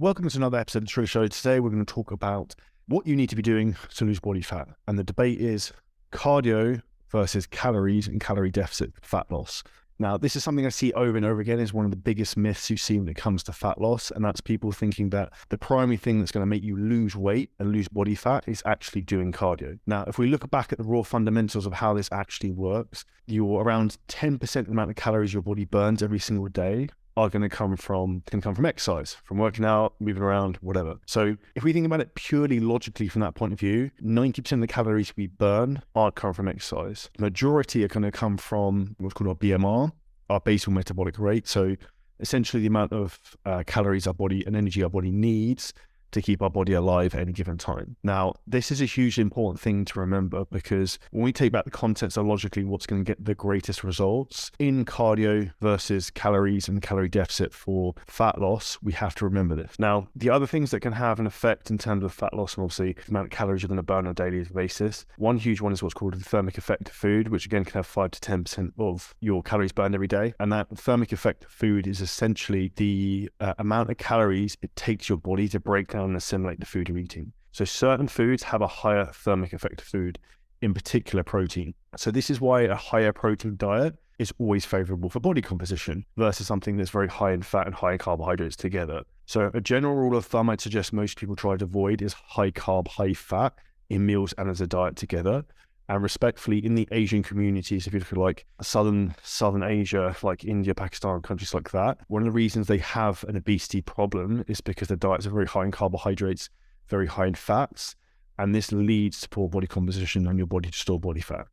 Welcome to another episode of the True Show. Today we're going to talk about what you need to be doing to lose body fat. And the debate is cardio versus calories and calorie deficit fat loss. Now, this is something I see over and over again is one of the biggest myths you see when it comes to fat loss. And that's people thinking that the primary thing that's going to make you lose weight and lose body fat is actually doing cardio. Now, if we look back at the raw fundamentals of how this actually works, you're around 10% of the amount of calories your body burns every single day are going to come from can come from exercise, from working out, moving around, whatever. So if we think about it purely logically from that point of view, 90% of the calories we burn are coming from exercise. The majority are going to come from what's called our BMR, our basal metabolic rate. So essentially the amount of uh, calories our body and energy our body needs to keep our body alive at any given time. Now, this is a hugely important thing to remember because when we take back the context of logically what's going to get the greatest results in cardio versus calories and calorie deficit for fat loss, we have to remember this. Now, the other things that can have an effect in terms of fat loss and obviously the amount of calories you're going to burn on a daily basis, one huge one is what's called the thermic effect of food, which again can have 5 to 10% of your calories burned every day. And that thermic effect of food is essentially the uh, amount of calories it takes your body to break down and assimilate the food you're eating. So certain foods have a higher thermic effect of food, in particular protein. So this is why a higher protein diet is always favorable for body composition versus something that's very high in fat and high in carbohydrates together. So a general rule of thumb I'd suggest most people try to avoid is high carb, high fat in meals and as a diet together. And respectfully, in the Asian communities, if you look at like southern Southern Asia, like India, Pakistan, countries like that, one of the reasons they have an obesity problem is because their diets are very high in carbohydrates, very high in fats, and this leads to poor body composition and your body to store body fat.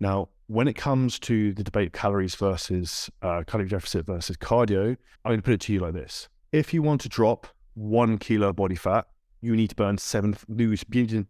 Now, when it comes to the debate of calories versus uh, calorie deficit versus cardio, I'm going to put it to you like this: If you want to drop one kilo of body fat, you need to burn seven lose.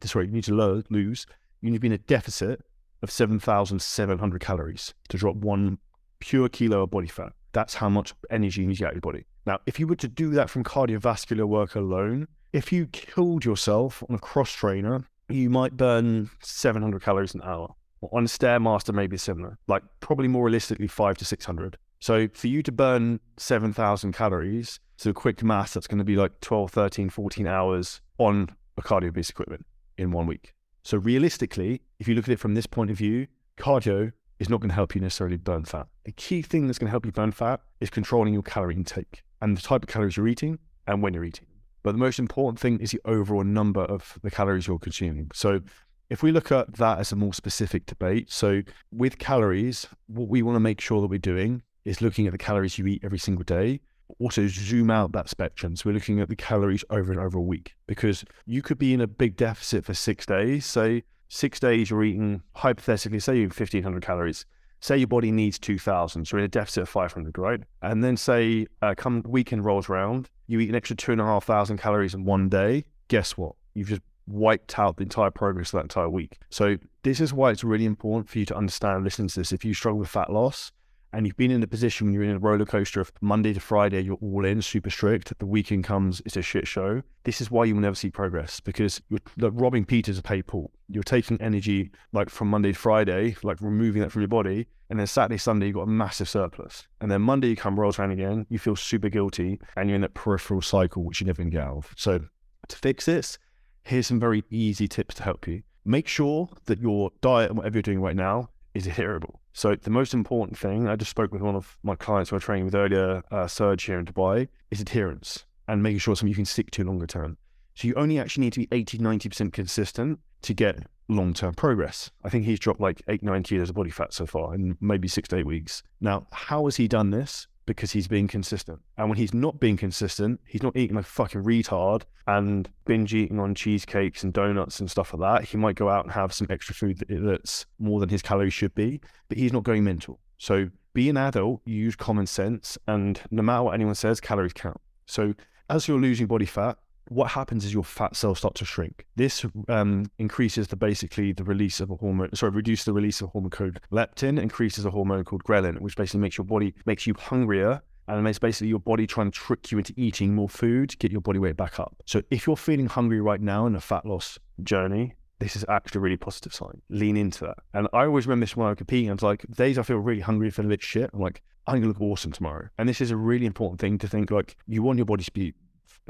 Sorry, you need to lose you need to be in a deficit of 7,700 calories to drop one pure kilo of body fat. That's how much energy you need to get out of your body. Now, if you were to do that from cardiovascular work alone, if you killed yourself on a cross trainer, you might burn 700 calories an hour. On a Stairmaster, maybe similar, like probably more realistically, five to 600. So for you to burn 7,000 calories, so quick math, that's going to be like 12, 13, 14 hours on a cardio based equipment in one week. So realistically, if you look at it from this point of view, cardio is not going to help you necessarily burn fat. The key thing that's going to help you burn fat is controlling your calorie intake and the type of calories you're eating and when you're eating. But the most important thing is the overall number of the calories you're consuming. So if we look at that as a more specific debate, so with calories, what we want to make sure that we're doing is looking at the calories you eat every single day also zoom out that spectrum. So we're looking at the calories over and over a week because you could be in a big deficit for six days. Say six days you're eating hypothetically, say you have 1500 calories. Say your body needs 2000, so you're in a deficit of 500, right? And then say uh, come weekend rolls around, you eat an extra two and a half thousand calories in one day. Guess what? You've just wiped out the entire progress of that entire week. So this is why it's really important for you to understand, listen to this. If you struggle with fat loss, and you've been in a position when you're in a roller coaster of Monday to Friday, you're all in, super strict. The weekend comes, it's a shit show. This is why you will never see progress because you're like robbing Peter to pay Paul. You're taking energy like from Monday to Friday, like removing that from your body, and then Saturday, Sunday, you've got a massive surplus. And then Monday, you come rolls around again, you feel super guilty, and you're in that peripheral cycle, which you never can get out of. So to fix this, here's some very easy tips to help you. Make sure that your diet and whatever you're doing right now is adherable. So the most important thing, I just spoke with one of my clients who I trained with earlier, uh, Serge here in Dubai, is adherence and making sure something you can stick to longer term. So you only actually need to be 80, 90% consistent to get long-term progress. I think he's dropped like eight, nine kilos of body fat so far in maybe six to eight weeks. Now, how has he done this? Because he's being consistent. And when he's not being consistent, he's not eating like fucking retard and binge eating on cheesecakes and donuts and stuff like that. He might go out and have some extra food that's more than his calories should be, but he's not going mental. So be an adult, use common sense, and no matter what anyone says, calories count. So as you're losing body fat, what happens is your fat cells start to shrink. This um, increases the basically the release of a hormone, sorry, reduce the release of a hormone called leptin, increases a hormone called ghrelin, which basically makes your body makes you hungrier and makes basically your body trying to trick you into eating more food get your body weight back up. So if you're feeling hungry right now in a fat loss journey, this is actually a really positive sign. Lean into that. And I always remember this when I was competing. I was like, days I feel really hungry, feel a bit shit. I'm like, I'm gonna look awesome tomorrow. And this is a really important thing to think like you want your body to be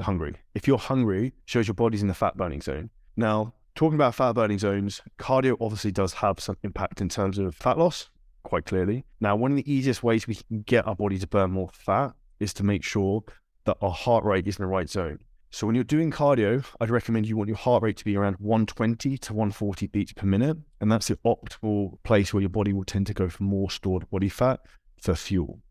hungry. If you're hungry, shows your body's in the fat burning zone. Now, talking about fat burning zones, cardio obviously does have some impact in terms of fat loss, quite clearly. Now, one of the easiest ways we can get our body to burn more fat is to make sure that our heart rate is in the right zone. So when you're doing cardio, I'd recommend you want your heart rate to be around 120 to 140 beats per minute. And that's the optimal place where your body will tend to go for more stored body fat for fuel.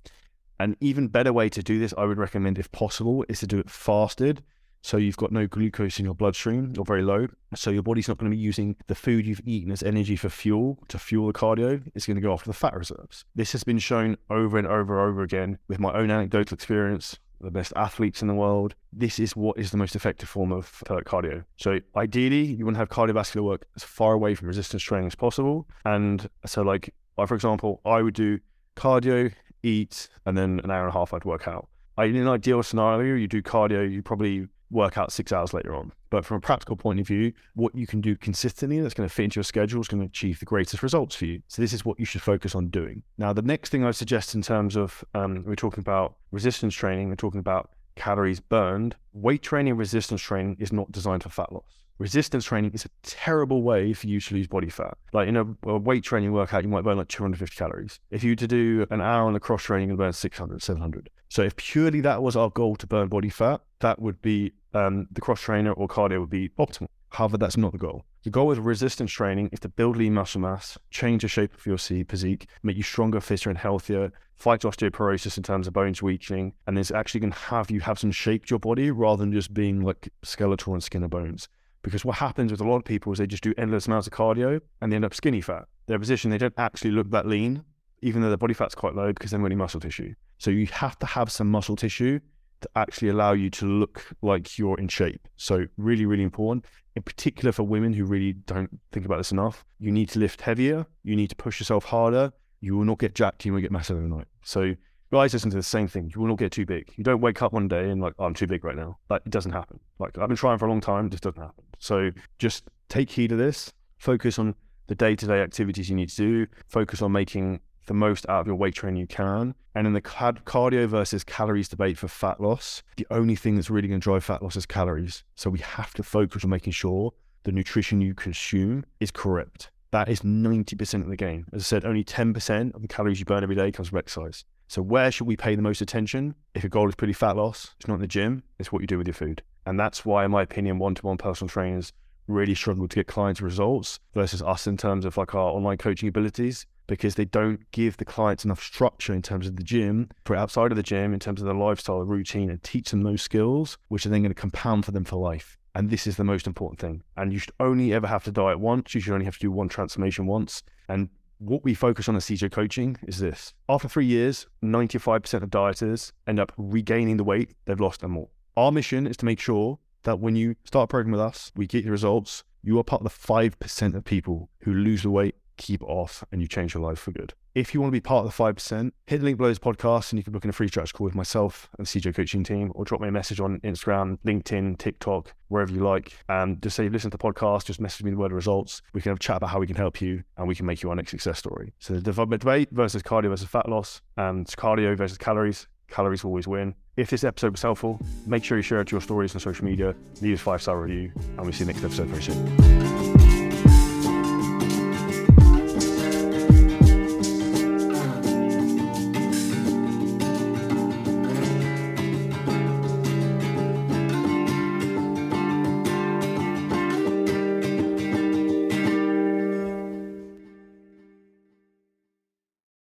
An even better way to do this, I would recommend, if possible, is to do it fasted. So you've got no glucose in your bloodstream or very low. So your body's not going to be using the food you've eaten as energy for fuel to fuel the cardio. It's going to go after the fat reserves. This has been shown over and over and over again with my own anecdotal experience the best athletes in the world. This is what is the most effective form of cardio. So ideally, you want to have cardiovascular work as far away from resistance training as possible. And so, like, for example, I would do cardio, eat, and then an hour and a half I'd work out. In an ideal scenario, you do cardio, you probably work out six hours later on. But from a practical point of view, what you can do consistently that's going to fit into your schedule is going to achieve the greatest results for you. So this is what you should focus on doing. Now, the next thing I suggest in terms of um, we're talking about resistance training, we're talking about calories burned. Weight training, resistance training is not designed for fat loss. Resistance training is a terrible way for you to lose body fat. Like in a, a weight training workout, you might burn like 250 calories. If you were to do an hour on the cross training, you burn 600, 700. So if purely that was our goal to burn body fat, that would be um, the cross trainer or cardio would be optimal. However, that's not the goal. The goal with resistance training is to build lean muscle mass, change the shape of your physique, make you stronger, fitter, and healthier, fight osteoporosis in terms of bones weakening, and it's actually going to have you have some shape to your body rather than just being like skeletal and skin and bones. Because what happens with a lot of people is they just do endless amounts of cardio and they end up skinny fat. Their position, they don't actually look that lean, even though their body fat's quite low because they're only muscle tissue. So you have to have some muscle tissue to actually allow you to look like you're in shape. So really, really important. In particular for women who really don't think about this enough, you need to lift heavier. You need to push yourself harder. You will not get jacked. You will get massive overnight. So guys listen to the same thing. You will not get too big. You don't wake up one day and like, oh, I'm too big right now. Like it doesn't happen. Like I've been trying for a long time. It just doesn't happen. So just take heed of this. Focus on the day-to-day activities you need to do. Focus on making the most out of your weight training you can. And in the cardio versus calories debate for fat loss, the only thing that's really going to drive fat loss is calories. So we have to focus on making sure the nutrition you consume is correct. That is 90% of the game. As I said, only 10% of the calories you burn every day comes from exercise. So where should we pay the most attention? If your goal is purely fat loss, it's not in the gym, it's what you do with your food. And that's why, in my opinion, one-to-one personal trainers really struggle to get clients results versus us in terms of like our online coaching abilities because they don't give the clients enough structure in terms of the gym for outside of the gym in terms of their lifestyle routine and teach them those skills which are then going to compound for them for life and this is the most important thing and you should only ever have to diet once you should only have to do one transformation once and what we focus on at CJ coaching is this. After three years, 95% of dieters end up regaining the weight they've lost and more. Our mission is to make sure that when you start a program with us, we get the results. You are part of the 5% of people who lose the weight keep off and you change your life for good. If you want to be part of the 5%, hit the link below this podcast and you can book in a free chat call with myself and the CJ coaching team or drop me a message on Instagram, LinkedIn, TikTok, wherever you like. And just say, listen to the podcast, just message me the word results. We can have a chat about how we can help you and we can make you our next success story. So the development debate versus cardio versus fat loss and cardio versus calories. Calories always win. If this episode was helpful, make sure you share it to your stories on social media, leave a five star review, and we'll see you next episode very soon.